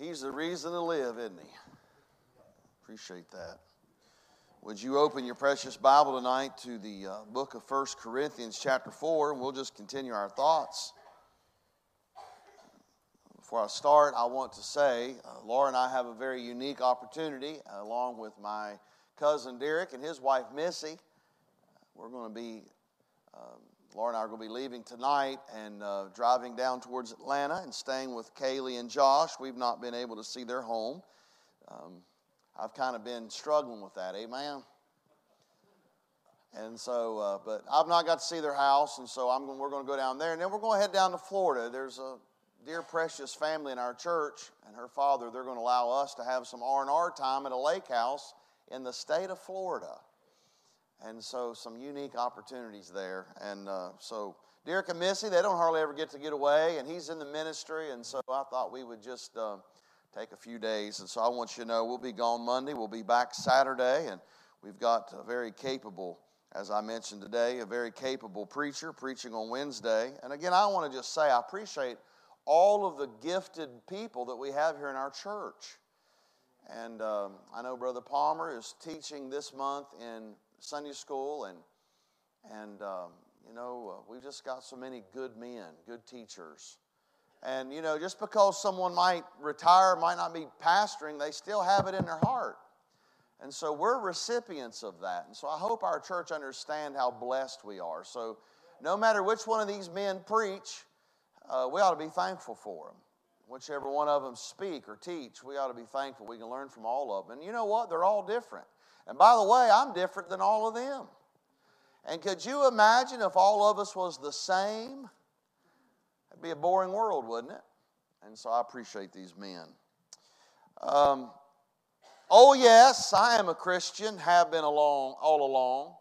He's the reason to live, isn't he? Appreciate that. Would you open your precious Bible tonight to the uh, book of First Corinthians, chapter 4, and we'll just continue our thoughts. Before I start, I want to say uh, Laura and I have a very unique opportunity, uh, along with my cousin Derek and his wife Missy. We're going to be um, Laura and I are going to be leaving tonight and uh, driving down towards Atlanta and staying with Kaylee and Josh. We've not been able to see their home. Um, I've kind of been struggling with that, amen? And so, uh, but I've not got to see their house, and so I'm, we're going to go down there. And then we're going to head down to Florida. There's a dear, precious family in our church, and her father, they're going to allow us to have some R&R time at a lake house in the state of Florida. And so some unique opportunities there. And uh, so Derek and Missy, they don't hardly ever get to get away, and he's in the ministry. And so I thought we would just uh, take a few days. And so I want you to know we'll be gone Monday. We'll be back Saturday, and we've got a very capable, as I mentioned today, a very capable preacher preaching on Wednesday. And again, I want to just say I appreciate all of the gifted people that we have here in our church. And um, I know Brother Palmer is teaching this month in Sunday school, and and um, you know uh, we've just got so many good men, good teachers, and you know just because someone might retire, might not be pastoring, they still have it in their heart, and so we're recipients of that, and so I hope our church understand how blessed we are. So no matter which one of these men preach, uh, we ought to be thankful for them. Whichever one of them speak or teach, we ought to be thankful. We can learn from all of them. And you know what? They're all different. And by the way, I'm different than all of them. And could you imagine if all of us was the same? It'd be a boring world, wouldn't it? And so I appreciate these men. Um, oh, yes, I am a Christian, have been along, all along.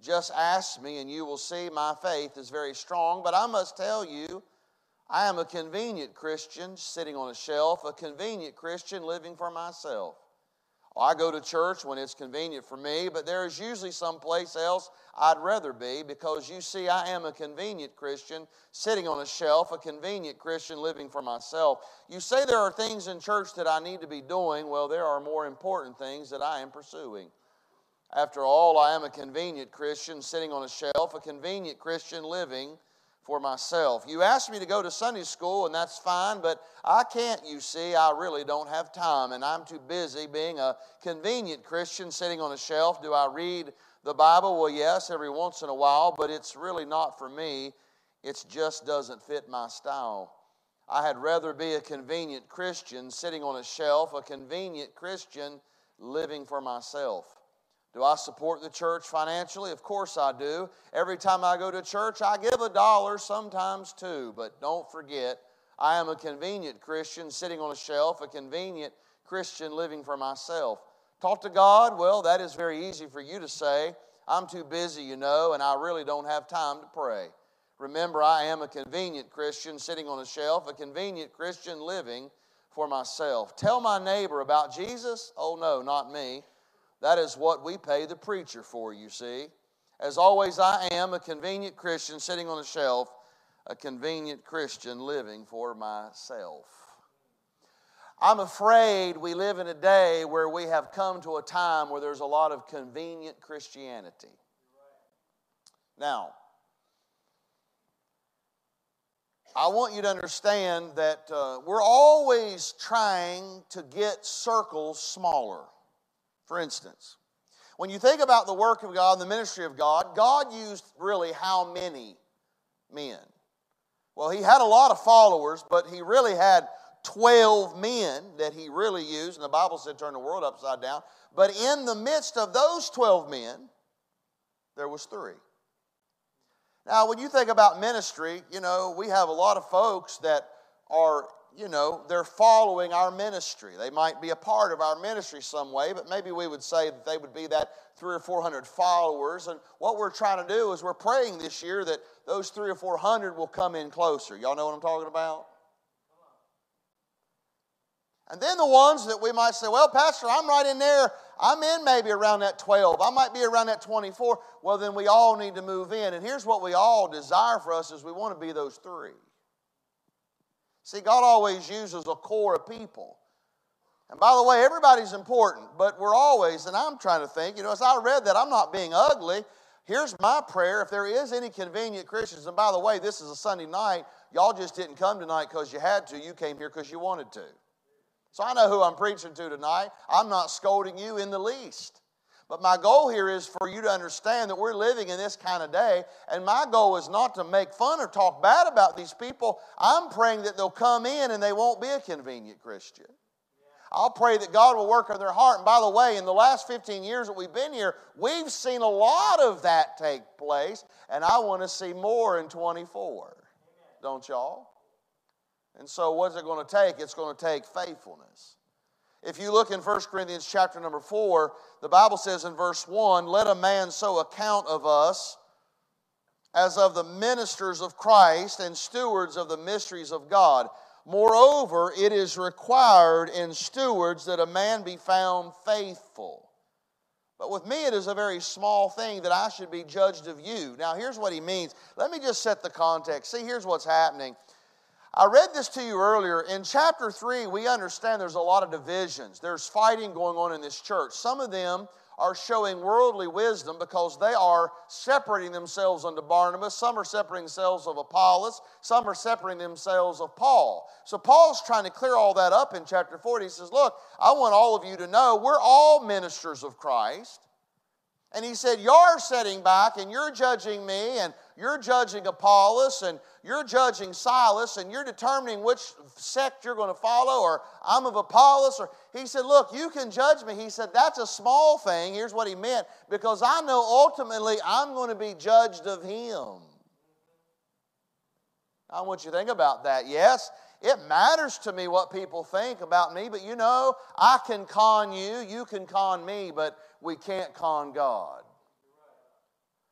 Just ask me, and you will see my faith is very strong. But I must tell you, I am a convenient Christian sitting on a shelf, a convenient Christian living for myself. I go to church when it's convenient for me, but there is usually someplace else I'd rather be because you see, I am a convenient Christian sitting on a shelf, a convenient Christian living for myself. You say there are things in church that I need to be doing. Well, there are more important things that I am pursuing. After all, I am a convenient Christian sitting on a shelf, a convenient Christian living for myself. You asked me to go to Sunday school, and that's fine, but I can't, you see. I really don't have time, and I'm too busy being a convenient Christian sitting on a shelf. Do I read the Bible? Well, yes, every once in a while, but it's really not for me. It just doesn't fit my style. I had rather be a convenient Christian sitting on a shelf, a convenient Christian living for myself. Do I support the church financially? Of course I do. Every time I go to church, I give a dollar, sometimes two. But don't forget, I am a convenient Christian sitting on a shelf, a convenient Christian living for myself. Talk to God? Well, that is very easy for you to say. I'm too busy, you know, and I really don't have time to pray. Remember, I am a convenient Christian sitting on a shelf, a convenient Christian living for myself. Tell my neighbor about Jesus? Oh, no, not me. That is what we pay the preacher for, you see. As always, I am a convenient Christian sitting on a shelf, a convenient Christian living for myself. I'm afraid we live in a day where we have come to a time where there's a lot of convenient Christianity. Now, I want you to understand that uh, we're always trying to get circles smaller. For instance, when you think about the work of God and the ministry of God, God used really how many men? Well, he had a lot of followers, but he really had 12 men that he really used, and the Bible said turn the world upside down. But in the midst of those 12 men, there was three. Now, when you think about ministry, you know, we have a lot of folks that are you know, they're following our ministry. They might be a part of our ministry some way, but maybe we would say that they would be that three or four hundred followers. And what we're trying to do is we're praying this year that those three or four hundred will come in closer. Y'all know what I'm talking about? And then the ones that we might say, well, Pastor, I'm right in there. I'm in maybe around that 12. I might be around that 24. Well, then we all need to move in. And here's what we all desire for us is we want to be those three. See, God always uses a core of people. And by the way, everybody's important, but we're always, and I'm trying to think, you know, as I read that, I'm not being ugly. Here's my prayer if there is any convenient Christians, and by the way, this is a Sunday night, y'all just didn't come tonight because you had to, you came here because you wanted to. So I know who I'm preaching to tonight. I'm not scolding you in the least. But my goal here is for you to understand that we're living in this kind of day, and my goal is not to make fun or talk bad about these people. I'm praying that they'll come in and they won't be a convenient Christian. I'll pray that God will work on their heart. And by the way, in the last 15 years that we've been here, we've seen a lot of that take place, and I want to see more in 24. Don't y'all? And so, what's it going to take? It's going to take faithfulness. If you look in 1 Corinthians chapter number 4, the Bible says in verse 1 Let a man so account of us as of the ministers of Christ and stewards of the mysteries of God. Moreover, it is required in stewards that a man be found faithful. But with me, it is a very small thing that I should be judged of you. Now, here's what he means. Let me just set the context. See, here's what's happening. I read this to you earlier. In chapter 3, we understand there's a lot of divisions. There's fighting going on in this church. Some of them are showing worldly wisdom because they are separating themselves unto Barnabas. Some are separating themselves of Apollos. Some are separating themselves of Paul. So Paul's trying to clear all that up in chapter 4. He says, Look, I want all of you to know we're all ministers of Christ. And he said, You're sitting back and you're judging me, and you're judging Apollos, and you're judging Silas, and you're determining which sect you're going to follow, or I'm of Apollos. Or he said, Look, you can judge me. He said, That's a small thing. Here's what he meant because I know ultimately I'm going to be judged of him. I want you to think about that. Yes, it matters to me what people think about me, but you know, I can con you, you can con me, but we can't con God.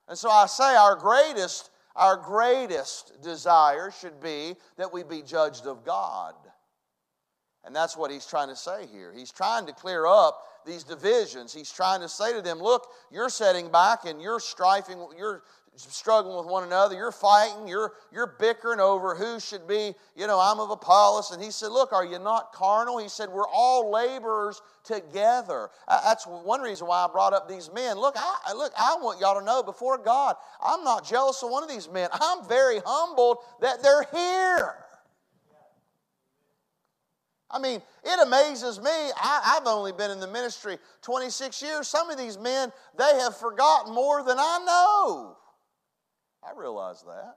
And so I say our greatest, our greatest desire should be that we be judged of God. And that's what he's trying to say here. He's trying to clear up these divisions. He's trying to say to them, look, you're setting back and you're strifing, you're struggling with one another. You're fighting. You're, you're bickering over who should be, you know, I'm of Apollos. And he said, Look, are you not carnal? He said, We're all laborers together. That's one reason why I brought up these men. Look, I, look, I want y'all to know before God, I'm not jealous of one of these men. I'm very humbled that they're here. I mean, it amazes me. I, have only been in the ministry 26 years. Some of these men, they have forgotten more than I know. I realize that.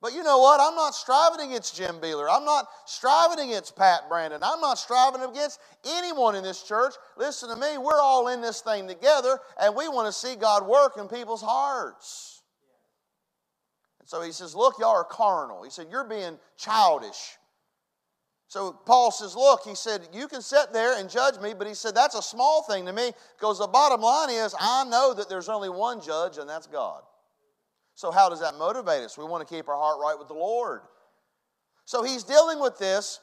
But you know what? I'm not striving against Jim Beeler. I'm not striving against Pat Brandon. I'm not striving against anyone in this church. Listen to me, we're all in this thing together, and we want to see God work in people's hearts. And so he says, Look, y'all are carnal. He said, You're being childish. So Paul says, Look, he said, you can sit there and judge me, but he said, that's a small thing to me because the bottom line is, I know that there's only one judge, and that's God. So, how does that motivate us? We want to keep our heart right with the Lord. So, he's dealing with this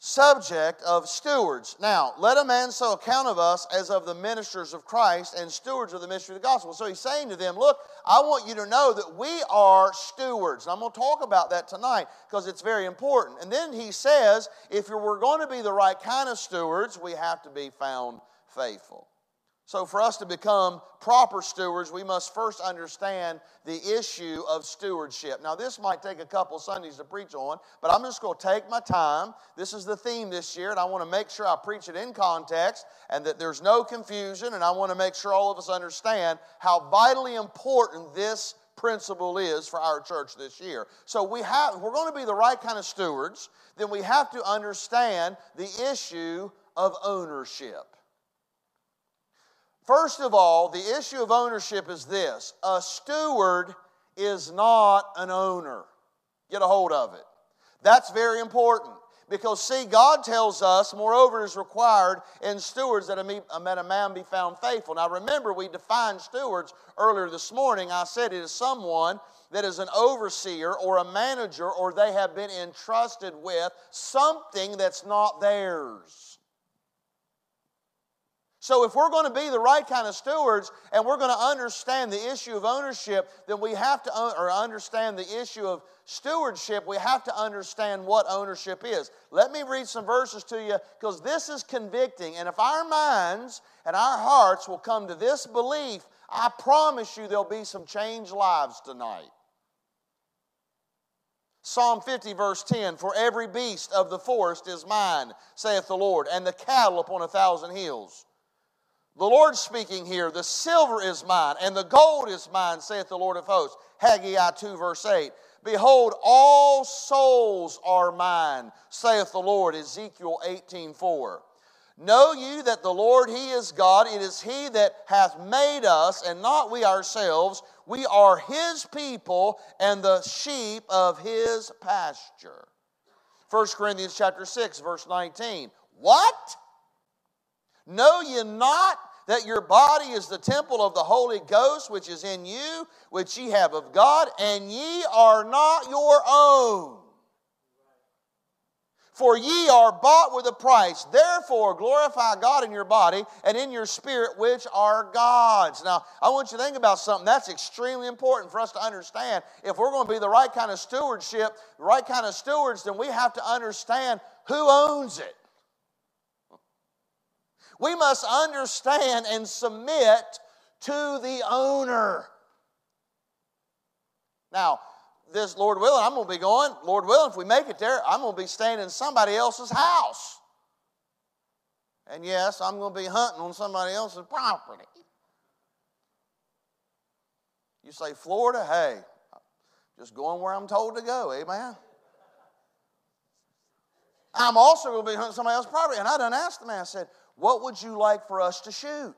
subject of stewards. Now, let a man so account of us as of the ministers of Christ and stewards of the mystery of the gospel. So he's saying to them, Look, I want you to know that we are stewards. And I'm going to talk about that tonight because it's very important. And then he says, if we're going to be the right kind of stewards, we have to be found faithful. So, for us to become proper stewards, we must first understand the issue of stewardship. Now, this might take a couple Sundays to preach on, but I'm just going to take my time. This is the theme this year, and I want to make sure I preach it in context and that there's no confusion, and I want to make sure all of us understand how vitally important this principle is for our church this year. So we have we're going to be the right kind of stewards, then we have to understand the issue of ownership. First of all, the issue of ownership is this a steward is not an owner. Get a hold of it. That's very important. Because, see, God tells us, moreover, is required in stewards that a man be found faithful. Now, remember, we defined stewards earlier this morning. I said it is someone that is an overseer or a manager or they have been entrusted with something that's not theirs. So, if we're going to be the right kind of stewards and we're going to understand the issue of ownership, then we have to, or understand the issue of stewardship, we have to understand what ownership is. Let me read some verses to you because this is convicting. And if our minds and our hearts will come to this belief, I promise you there'll be some changed lives tonight. Psalm 50, verse 10 For every beast of the forest is mine, saith the Lord, and the cattle upon a thousand hills. The Lord speaking here, the silver is mine, and the gold is mine, saith the Lord of hosts. Haggai 2, verse 8. Behold, all souls are mine, saith the Lord. Ezekiel 18, 4. Know you that the Lord, He is God. It is He that hath made us, and not we ourselves. We are His people and the sheep of His pasture. 1 Corinthians chapter 6, verse 19. What? Know ye not that your body is the temple of the Holy Ghost which is in you, which ye have of God, and ye are not your own. For ye are bought with a price. Therefore, glorify God in your body and in your spirit, which are God's. Now, I want you to think about something that's extremely important for us to understand. If we're going to be the right kind of stewardship, the right kind of stewards, then we have to understand who owns it. We must understand and submit to the owner. Now, this Lord willing, I'm going to be going. Lord willing, if we make it there, I'm going to be staying in somebody else's house. And yes, I'm going to be hunting on somebody else's property. You say, Florida, hey, just going where I'm told to go, amen. I'm also going to be hunting somebody else's property. And I done asked the man, I said, what would you like for us to shoot?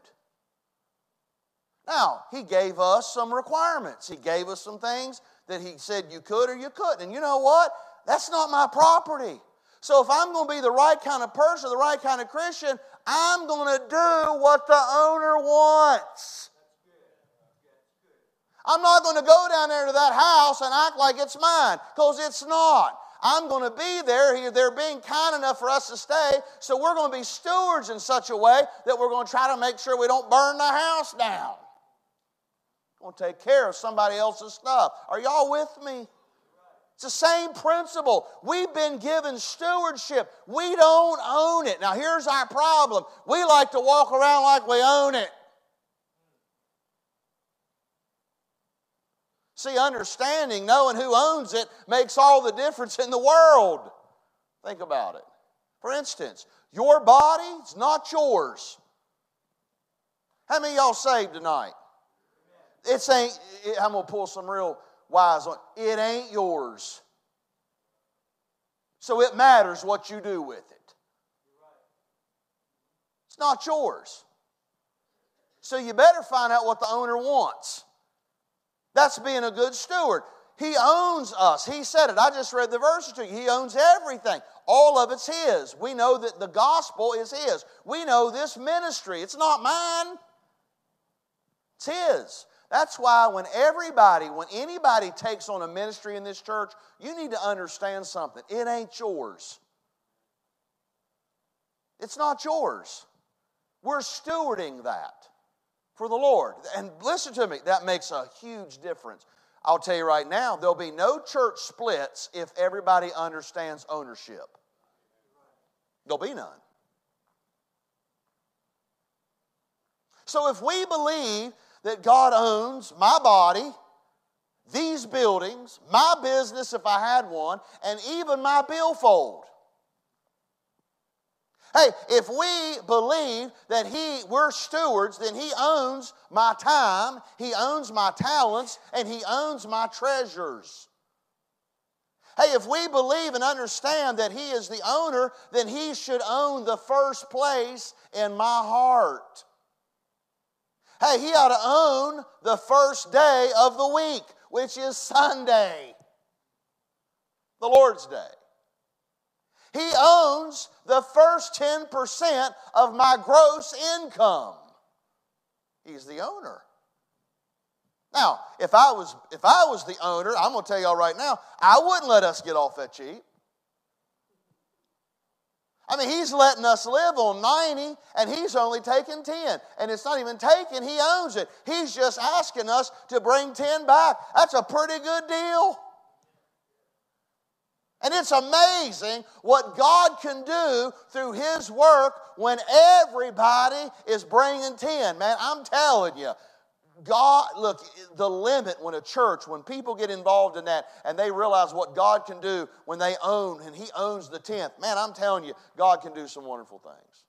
Now, he gave us some requirements. He gave us some things that he said you could or you couldn't. And you know what? That's not my property. So if I'm going to be the right kind of person, the right kind of Christian, I'm going to do what the owner wants. I'm not going to go down there to that house and act like it's mine because it's not. I'm going to be there. They're being kind enough for us to stay. So we're going to be stewards in such a way that we're going to try to make sure we don't burn the house down. We're going to take care of somebody else's stuff. Are y'all with me? It's the same principle. We've been given stewardship. We don't own it. Now, here's our problem we like to walk around like we own it. See, understanding, knowing who owns it, makes all the difference in the world. Think about it. For instance, your body is not yours. How many y'all saved tonight? It ain't, I'm going to pull some real wise on it. ain't yours. So it matters what you do with it. It's not yours. So you better find out what the owner wants. That's being a good steward. He owns us. He said it. I just read the verse to you. He owns everything. All of it's His. We know that the gospel is His. We know this ministry. It's not mine, it's His. That's why when everybody, when anybody takes on a ministry in this church, you need to understand something. It ain't yours. It's not yours. We're stewarding that for the Lord. And listen to me, that makes a huge difference. I'll tell you right now, there'll be no church splits if everybody understands ownership. There'll be none. So if we believe that God owns my body, these buildings, my business if I had one, and even my billfold, Hey, if we believe that he we're stewards, then he owns my time, he owns my talents, and he owns my treasures. Hey, if we believe and understand that he is the owner, then he should own the first place in my heart. Hey, he ought to own the first day of the week, which is Sunday, the Lord's Day. He owns the first 10% of my gross income. He's the owner. Now, if I was if I was the owner, I'm going to tell y'all right now, I wouldn't let us get off that cheap. I mean, he's letting us live on 90 and he's only taking 10. And it's not even taken, he owns it. He's just asking us to bring 10 back. That's a pretty good deal. And it's amazing what God can do through His work when everybody is bringing 10. Man, I'm telling you, God, look, the limit when a church, when people get involved in that and they realize what God can do when they own and He owns the tenth, man, I'm telling you, God can do some wonderful things.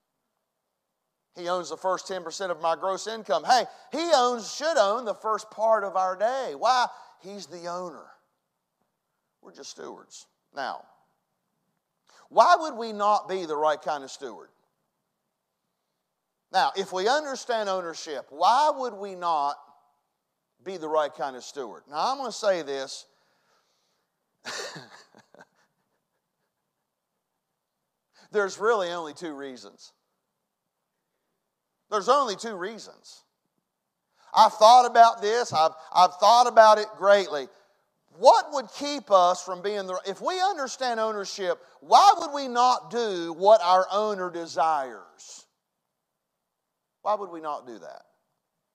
He owns the first 10% of my gross income. Hey, He owns, should own the first part of our day. Why? He's the owner. We're just stewards. Now, why would we not be the right kind of steward? Now, if we understand ownership, why would we not be the right kind of steward? Now, I'm going to say this. There's really only two reasons. There's only two reasons. I've thought about this, I've, I've thought about it greatly. What would keep us from being the, if we understand ownership, why would we not do what our owner desires? Why would we not do that?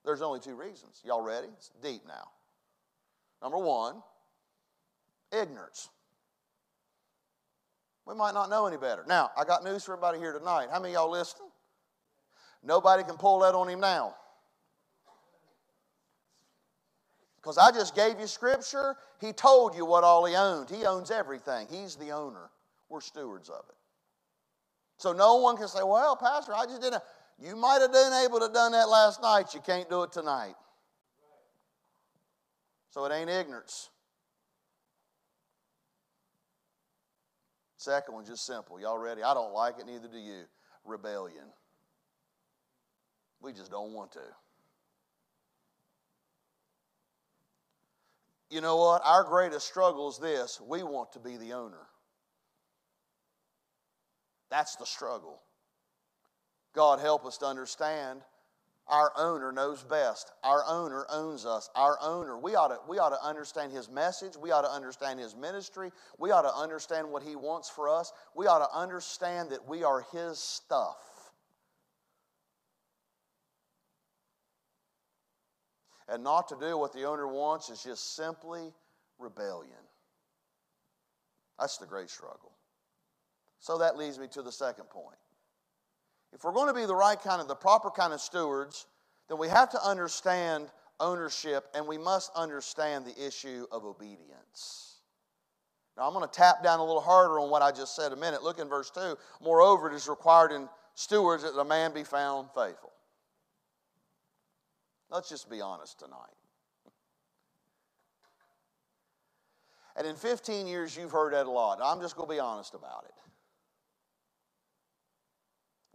There's only two reasons. Y'all ready? It's deep now. Number one, ignorance. We might not know any better. Now, I got news for everybody here tonight. How many y'all listening? Nobody can pull that on him now. Because I just gave you scripture. He told you what all he owned. He owns everything. He's the owner. We're stewards of it. So no one can say, well, Pastor, I just didn't. You might have been able to done that last night. You can't do it tonight. So it ain't ignorance. Second one, just simple. Y'all ready? I don't like it, neither do you. Rebellion. We just don't want to. You know what? Our greatest struggle is this we want to be the owner. That's the struggle. God help us to understand our owner knows best. Our owner owns us. Our owner, we ought, to, we ought to understand his message. We ought to understand his ministry. We ought to understand what he wants for us. We ought to understand that we are his stuff. And not to do what the owner wants is just simply rebellion. That's the great struggle. So that leads me to the second point. If we're going to be the right kind of, the proper kind of stewards, then we have to understand ownership and we must understand the issue of obedience. Now, I'm going to tap down a little harder on what I just said a minute. Look in verse 2. Moreover, it is required in stewards that a man be found faithful. Let's just be honest tonight. And in 15 years, you've heard that a lot. I'm just going to be honest about it.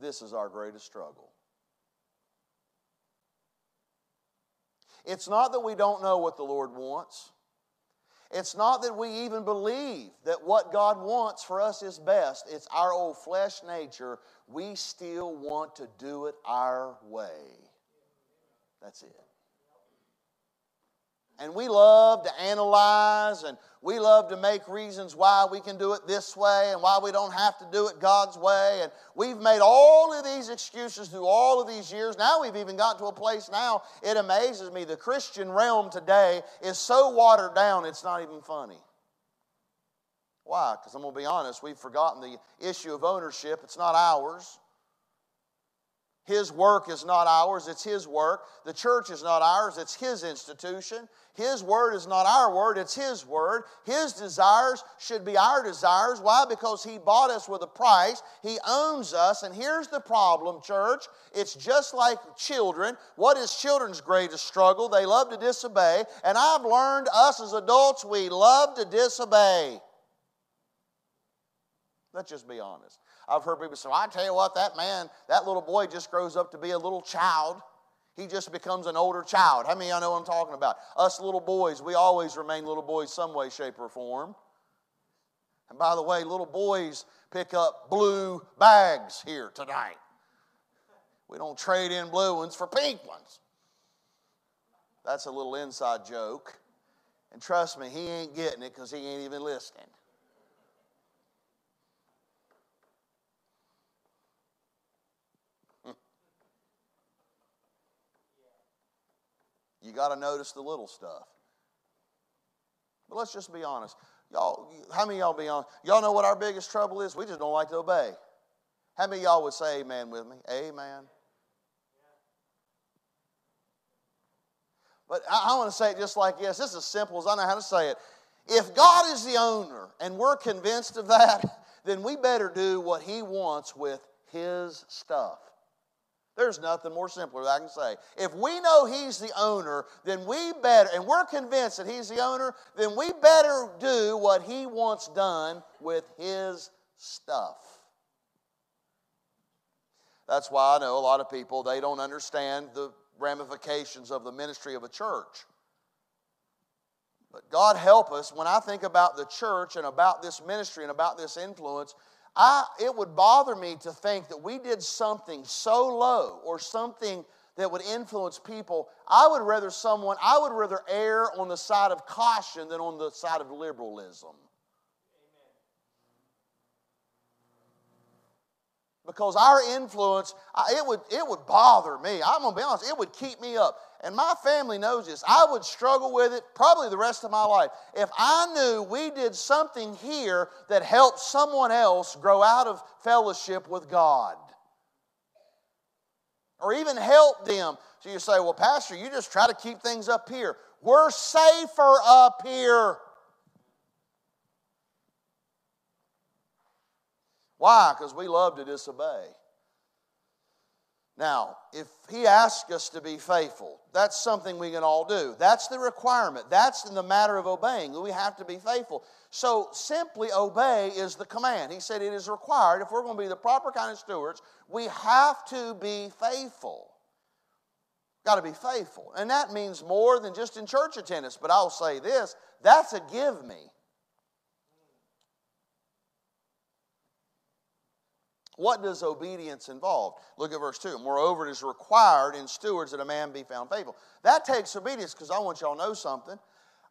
This is our greatest struggle. It's not that we don't know what the Lord wants. It's not that we even believe that what God wants for us is best. It's our old flesh nature. We still want to do it our way. That's it. And we love to analyze and we love to make reasons why we can do it this way and why we don't have to do it God's way. And we've made all of these excuses through all of these years. Now we've even gotten to a place now, it amazes me. The Christian realm today is so watered down, it's not even funny. Why? Because I'm going to be honest, we've forgotten the issue of ownership. It's not ours. His work is not ours, it's His work. The church is not ours, it's His institution. His word is not our word, it's His word. His desires should be our desires. Why? Because He bought us with a price, He owns us. And here's the problem, church it's just like children. What is children's greatest struggle? They love to disobey. And I've learned, us as adults, we love to disobey. Let's just be honest. I've heard people say, well, I tell you what, that man, that little boy just grows up to be a little child. He just becomes an older child. How many of y'all know what I'm talking about? Us little boys, we always remain little boys some way, shape, or form. And by the way, little boys pick up blue bags here tonight. We don't trade in blue ones for pink ones. That's a little inside joke. And trust me, he ain't getting it because he ain't even listening. You got to notice the little stuff. But let's just be honest. Y'all, how many y'all be honest? Y'all know what our biggest trouble is? We just don't like to obey. How many y'all would say amen with me? Amen. But I, I want to say it just like this. This is as simple as I know how to say it. If God is the owner and we're convinced of that, then we better do what He wants with His stuff. There's nothing more simpler that I can say. If we know He's the owner, then we better, and we're convinced that He's the owner, then we better do what He wants done with His stuff. That's why I know a lot of people, they don't understand the ramifications of the ministry of a church. But God help us, when I think about the church and about this ministry and about this influence, I, it would bother me to think that we did something so low or something that would influence people. I would rather someone, I would rather err on the side of caution than on the side of liberalism. Because our influence, it would, it would bother me. I'm going to be honest, it would keep me up. And my family knows this. I would struggle with it probably the rest of my life. If I knew we did something here that helped someone else grow out of fellowship with God, or even help them. So you say, well, Pastor, you just try to keep things up here. We're safer up here. Why? Because we love to disobey. Now, if he asks us to be faithful, that's something we can all do. That's the requirement. That's in the matter of obeying. We have to be faithful. So simply obey is the command. He said it is required. If we're going to be the proper kind of stewards, we have to be faithful. Got to be faithful. And that means more than just in church attendance. But I'll say this that's a give me. What does obedience involve? Look at verse 2. Moreover, it is required in stewards that a man be found faithful. That takes obedience because I want y'all to know something.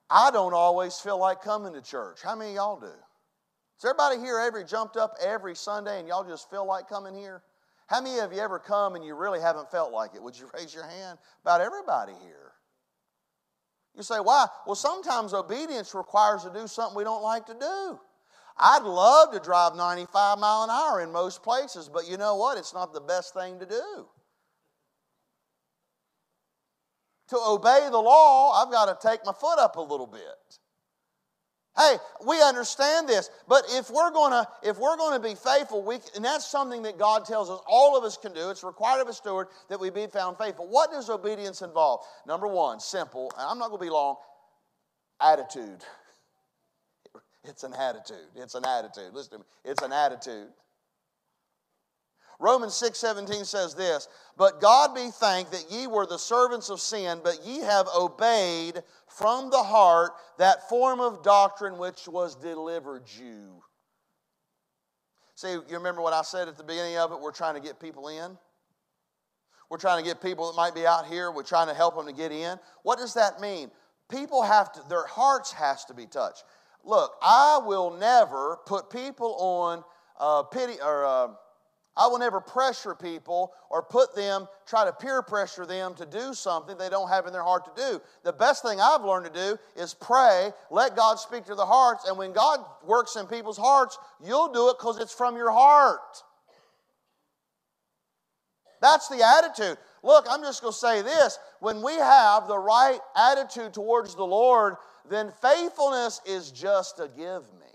I don't always feel like coming to church. How many y'all do? Is everybody here ever jumped up every Sunday and y'all just feel like coming here? How many of you ever come and you really haven't felt like it? Would you raise your hand? About everybody here. You say, why? Well, sometimes obedience requires to do something we don't like to do. I'd love to drive 95 mile an hour in most places, but you know what? It's not the best thing to do. To obey the law, I've got to take my foot up a little bit. Hey, we understand this, but if we're to if we're to be faithful, we and that's something that God tells us all of us can do. It's required of a steward that we be found faithful. What does obedience involve? Number one, simple, and I'm not to be long. Attitude. It's an attitude. It's an attitude. Listen to me. It's an attitude. Romans 6 17 says this, But God be thanked that ye were the servants of sin, but ye have obeyed from the heart that form of doctrine which was delivered you. See, you remember what I said at the beginning of it? We're trying to get people in. We're trying to get people that might be out here. We're trying to help them to get in. What does that mean? People have to, their hearts has to be touched. Look, I will never put people on uh, pity or uh, I will never pressure people or put them, try to peer pressure them to do something they don't have in their heart to do. The best thing I've learned to do is pray, let God speak to the hearts, and when God works in people's hearts, you'll do it because it's from your heart. That's the attitude. Look, I'm just going to say this. When we have the right attitude towards the Lord, then faithfulness is just a give me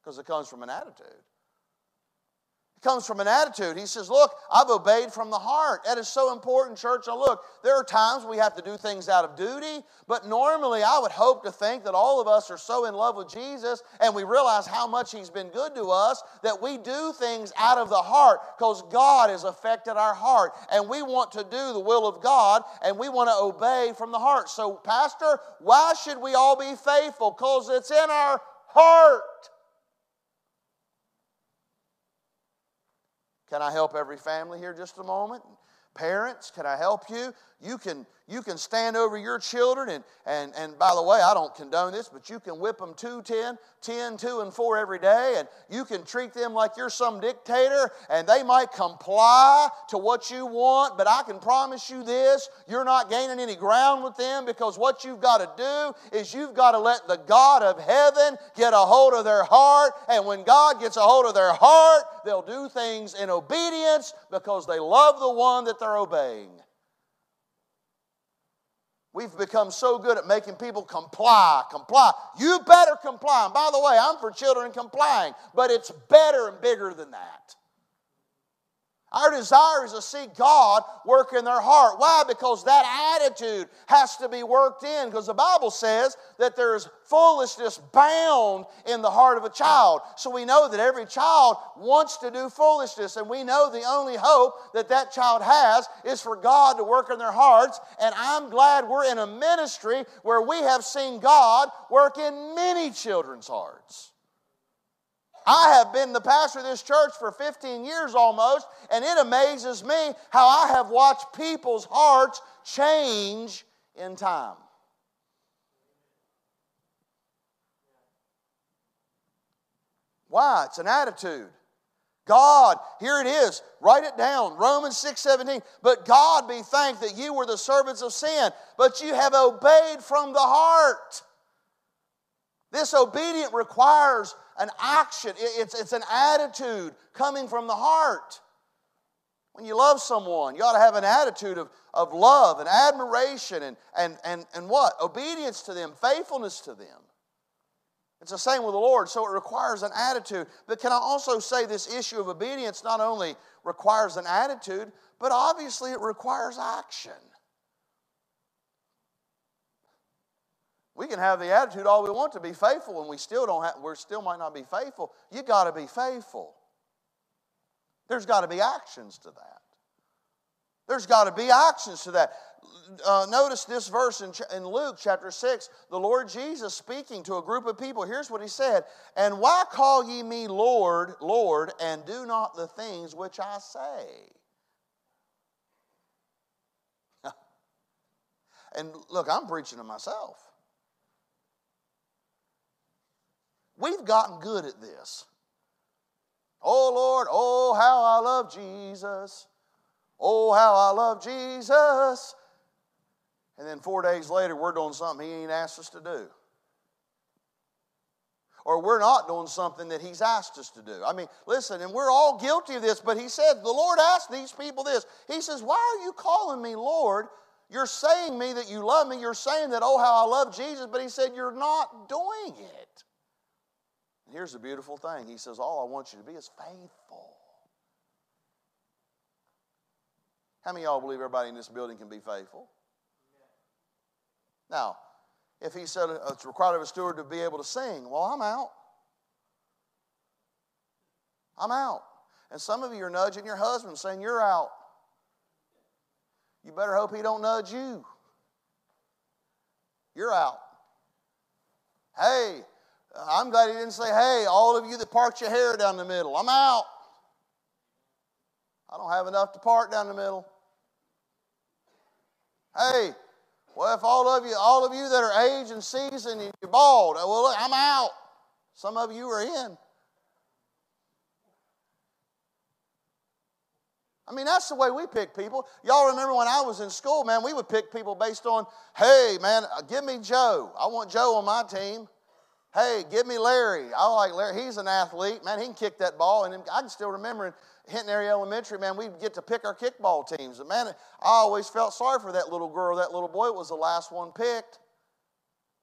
because it comes from an attitude. Comes from an attitude. He says, Look, I've obeyed from the heart. That is so important, church. Now, look, there are times we have to do things out of duty, but normally I would hope to think that all of us are so in love with Jesus and we realize how much He's been good to us that we do things out of the heart because God has affected our heart and we want to do the will of God and we want to obey from the heart. So, Pastor, why should we all be faithful? Because it's in our heart. Can I help every family here just a moment? Parents, can I help you? You can, you can stand over your children, and, and, and by the way, I don't condone this, but you can whip them 2, 10, 10, 2, and 4 every day, and you can treat them like you're some dictator, and they might comply to what you want, but I can promise you this you're not gaining any ground with them because what you've got to do is you've got to let the God of heaven get a hold of their heart, and when God gets a hold of their heart, they'll do things in obedience because they love the one that they're obeying. We've become so good at making people comply, comply. You better comply. And by the way, I'm for children complying, but it's better and bigger than that. Our desire is to see God work in their heart. Why? Because that attitude has to be worked in. Because the Bible says that there's foolishness bound in the heart of a child. So we know that every child wants to do foolishness. And we know the only hope that that child has is for God to work in their hearts. And I'm glad we're in a ministry where we have seen God work in many children's hearts. I have been the pastor of this church for 15 years almost, and it amazes me how I have watched people's hearts change in time. Why? It's an attitude. God, here it is. Write it down. Romans 6 17. But God be thanked that you were the servants of sin, but you have obeyed from the heart. This obedience requires an action, it's, it's an attitude coming from the heart. When you love someone, you ought to have an attitude of, of love and admiration and, and, and, and what? Obedience to them, faithfulness to them. It's the same with the Lord, so it requires an attitude. But can I also say this issue of obedience not only requires an attitude, but obviously it requires action. We can have the attitude all we want to be faithful, and we still don't have, we still might not be faithful. You got to be faithful. There's got to be actions to that. There's got to be actions to that. Uh, notice this verse in, in Luke chapter 6, the Lord Jesus speaking to a group of people. Here's what he said And why call ye me Lord, Lord, and do not the things which I say? and look, I'm preaching to myself. We've gotten good at this. Oh Lord, oh how I love Jesus. Oh how I love Jesus. And then four days later, we're doing something He ain't asked us to do. Or we're not doing something that He's asked us to do. I mean, listen, and we're all guilty of this, but He said, the Lord asked these people this. He says, Why are you calling me Lord? You're saying me that you love me. You're saying that, oh, how I love Jesus, but He said, You're not doing it. And here's the beautiful thing He says, All I want you to be is faithful. How many of y'all believe everybody in this building can be faithful? Now, if he said uh, it's required of a steward to be able to sing, well, I'm out. I'm out. And some of you are nudging your husband saying, You're out. You better hope he don't nudge you. You're out. Hey, I'm glad he didn't say, hey, all of you that parked your hair down the middle, I'm out. I don't have enough to park down the middle. Hey, well, if all of you, all of you that are aged and seasoned and you're bald, uh, well, look, I'm out. Some of you are in. I mean, that's the way we pick people. Y'all remember when I was in school, man, we would pick people based on, hey, man, uh, give me Joe. I want Joe on my team. Hey, give me Larry. I like Larry. He's an athlete. Man, he can kick that ball. And I can still remember in Hinton Area Elementary, man, we'd get to pick our kickball teams. And man, I always felt sorry for that little girl, that little boy was the last one picked.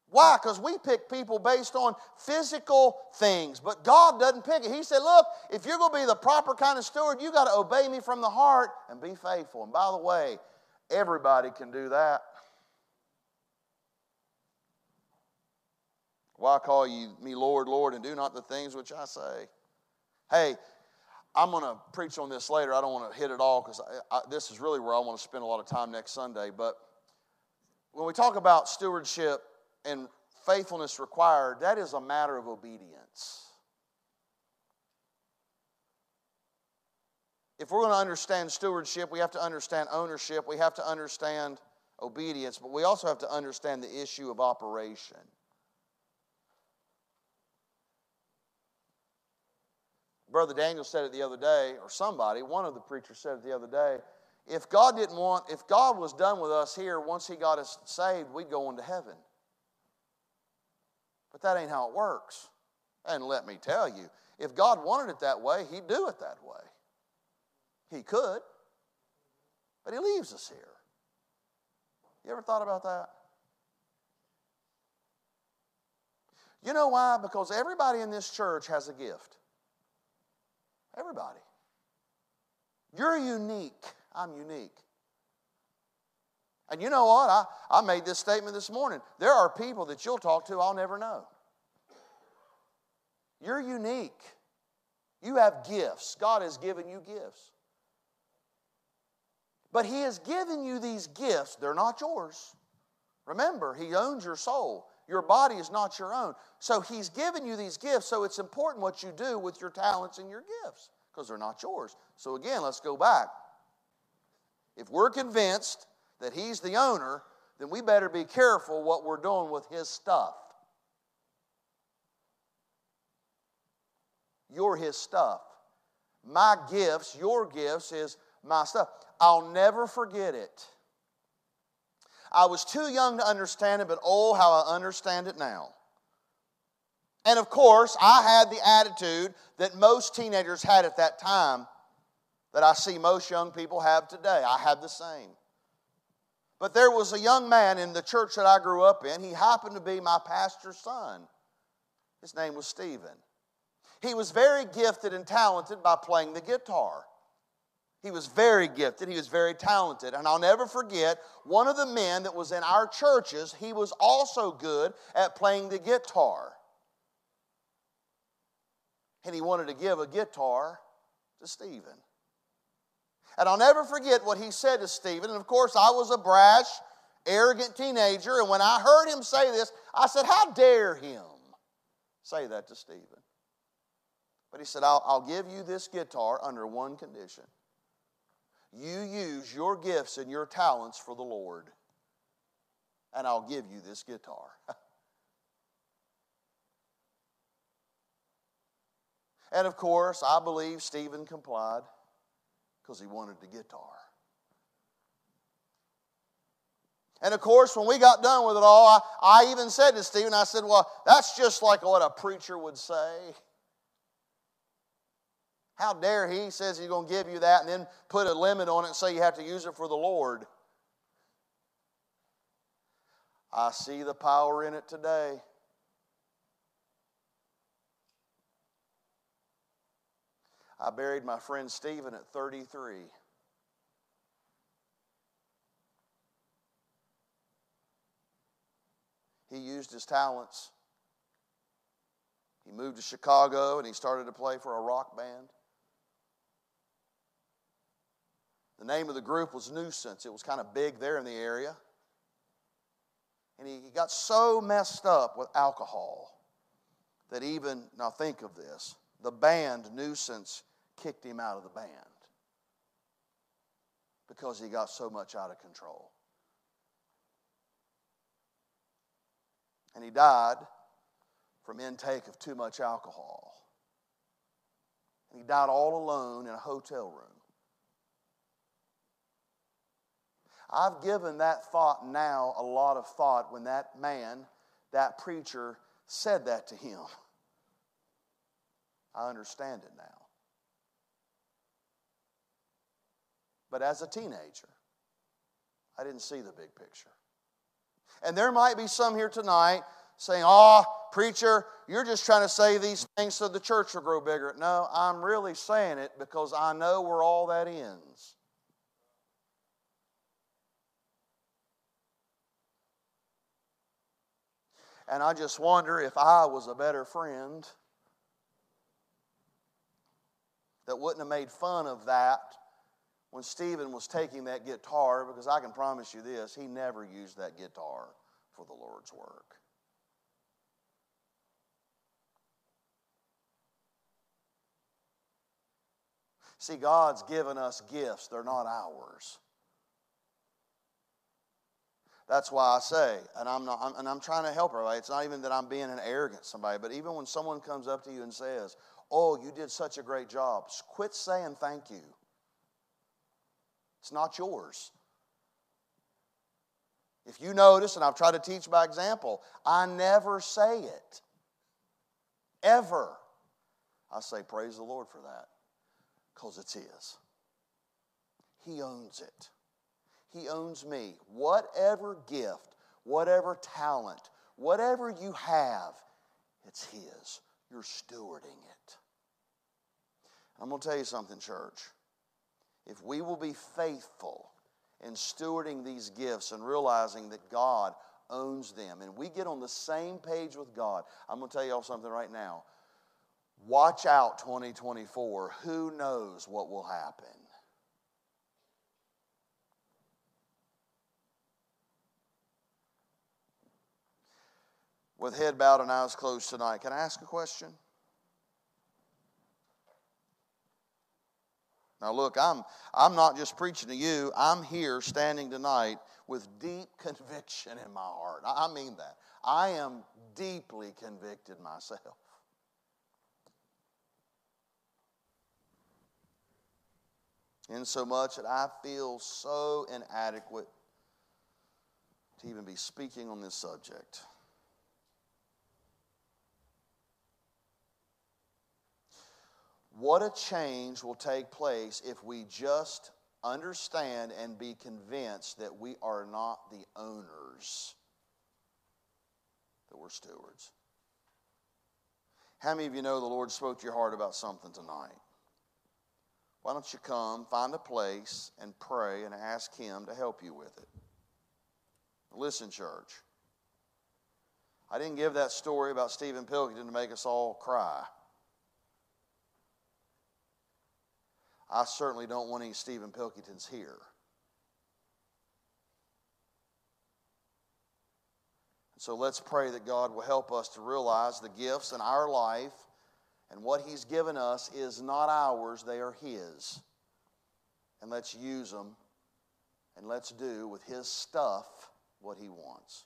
Why? Because we pick people based on physical things, but God doesn't pick it. He said, Look, if you're going to be the proper kind of steward, you got to obey me from the heart and be faithful. And by the way, everybody can do that. Why call you me Lord, Lord, and do not the things which I say? Hey, I'm going to preach on this later. I don't want to hit it all because this is really where I want to spend a lot of time next Sunday. But when we talk about stewardship and faithfulness required, that is a matter of obedience. if we're going to understand stewardship, we have to understand ownership, we have to understand obedience, but we also have to understand the issue of operation. Brother Daniel said it the other day, or somebody, one of the preachers said it the other day. If God didn't want, if God was done with us here once He got us saved, we'd go into heaven. But that ain't how it works. And let me tell you, if God wanted it that way, He'd do it that way. He could, but He leaves us here. You ever thought about that? You know why? Because everybody in this church has a gift. Everybody. You're unique. I'm unique. And you know what? I, I made this statement this morning. There are people that you'll talk to I'll never know. You're unique. You have gifts. God has given you gifts. But He has given you these gifts. They're not yours. Remember, He owns your soul. Your body is not your own. So He's given you these gifts, so it's important what you do with your talents and your gifts because they're not yours. So again, let's go back. If we're convinced that He's the owner, then we better be careful what we're doing with His stuff. You're His stuff. My gifts, your gifts, is my stuff. I'll never forget it. I was too young to understand it, but oh, how I understand it now. And of course, I had the attitude that most teenagers had at that time that I see most young people have today. I had the same. But there was a young man in the church that I grew up in. He happened to be my pastor's son. His name was Stephen. He was very gifted and talented by playing the guitar. He was very gifted, he was very talented. And I'll never forget one of the men that was in our churches, he was also good at playing the guitar. And he wanted to give a guitar to Stephen. And I'll never forget what he said to Stephen. And of course, I was a brash, arrogant teenager. And when I heard him say this, I said, How dare him say that to Stephen? But he said, I'll, I'll give you this guitar under one condition you use your gifts and your talents for the Lord, and I'll give you this guitar. and of course, I believe Stephen complied because he wanted the guitar. And of course, when we got done with it all, I, I even said to Stephen, I said, Well, that's just like what a preacher would say. How dare he says he's going to give you that and then put a limit on it and say you have to use it for the Lord. I see the power in it today. I buried my friend Stephen at 33. He used his talents. He moved to Chicago and he started to play for a rock band. The name of the group was Nuisance. It was kind of big there in the area. And he got so messed up with alcohol that even, now think of this, the band Nuisance kicked him out of the band because he got so much out of control. And he died from intake of too much alcohol. And he died all alone in a hotel room. I've given that thought now a lot of thought when that man, that preacher, said that to him. I understand it now. But as a teenager, I didn't see the big picture. And there might be some here tonight saying, Oh, preacher, you're just trying to say these things so the church will grow bigger. No, I'm really saying it because I know where all that ends. And I just wonder if I was a better friend that wouldn't have made fun of that when Stephen was taking that guitar, because I can promise you this, he never used that guitar for the Lord's work. See, God's given us gifts, they're not ours. That's why I say, and I'm not, I'm, and I'm trying to help everybody. It's not even that I'm being an arrogant somebody, but even when someone comes up to you and says, "Oh, you did such a great job," quit saying thank you. It's not yours. If you notice, and I've tried to teach by example, I never say it. Ever. I say, Praise the Lord for that, because it's His. He owns it. He owns me. Whatever gift, whatever talent, whatever you have, it's His. You're stewarding it. I'm going to tell you something, church. If we will be faithful in stewarding these gifts and realizing that God owns them, and we get on the same page with God, I'm going to tell you all something right now. Watch out 2024. Who knows what will happen? With head bowed and eyes closed tonight, can I ask a question? Now, look, I'm, I'm not just preaching to you, I'm here standing tonight with deep conviction in my heart. I mean that. I am deeply convicted myself. In so much that I feel so inadequate to even be speaking on this subject. What a change will take place if we just understand and be convinced that we are not the owners, that we're stewards. How many of you know the Lord spoke to your heart about something tonight? Why don't you come, find a place, and pray and ask Him to help you with it? Listen, church. I didn't give that story about Stephen Pilkington to make us all cry. I certainly don't want any Stephen Pilkingtons here. So let's pray that God will help us to realize the gifts in our life and what He's given us is not ours, they are His. And let's use them and let's do with His stuff what He wants.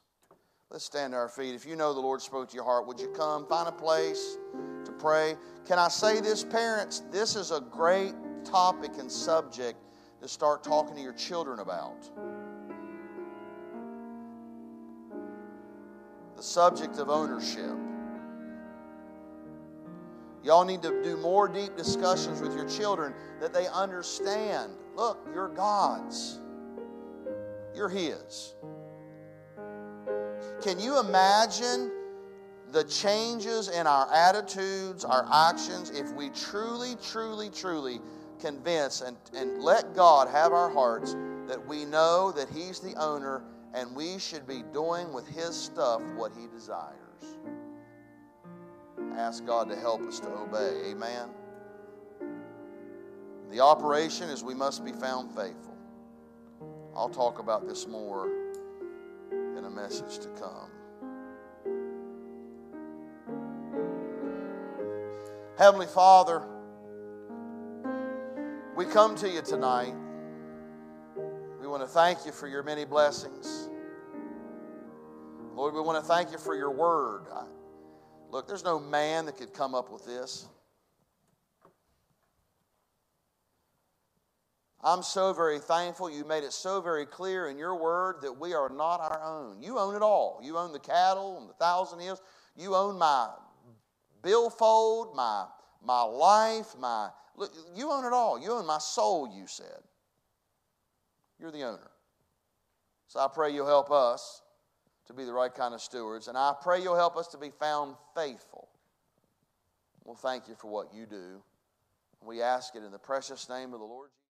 Let's stand to our feet. If you know the Lord spoke to your heart, would you come find a place to pray? Can I say this, parents? This is a great topic and subject to start talking to your children about. The subject of ownership. Y'all need to do more deep discussions with your children that they understand look, you're God's, you're His. Can you imagine the changes in our attitudes, our actions, if we truly, truly, truly convince and, and let God have our hearts that we know that He's the owner and we should be doing with His stuff what He desires. Ask God to help us to obey. Amen. The operation is we must be found faithful. I'll talk about this more in a message to come. Heavenly Father, we come to you tonight. We want to thank you for your many blessings. Lord, we want to thank you for your word. I, look, there's no man that could come up with this. I'm so very thankful you made it so very clear in your word that we are not our own. You own it all. You own the cattle and the thousand hills. You own my billfold, my, my life, my Look, you own it all. You own my soul, you said. You're the owner. So I pray you'll help us to be the right kind of stewards. And I pray you'll help us to be found faithful. Well, thank you for what you do. We ask it in the precious name of the Lord Jesus.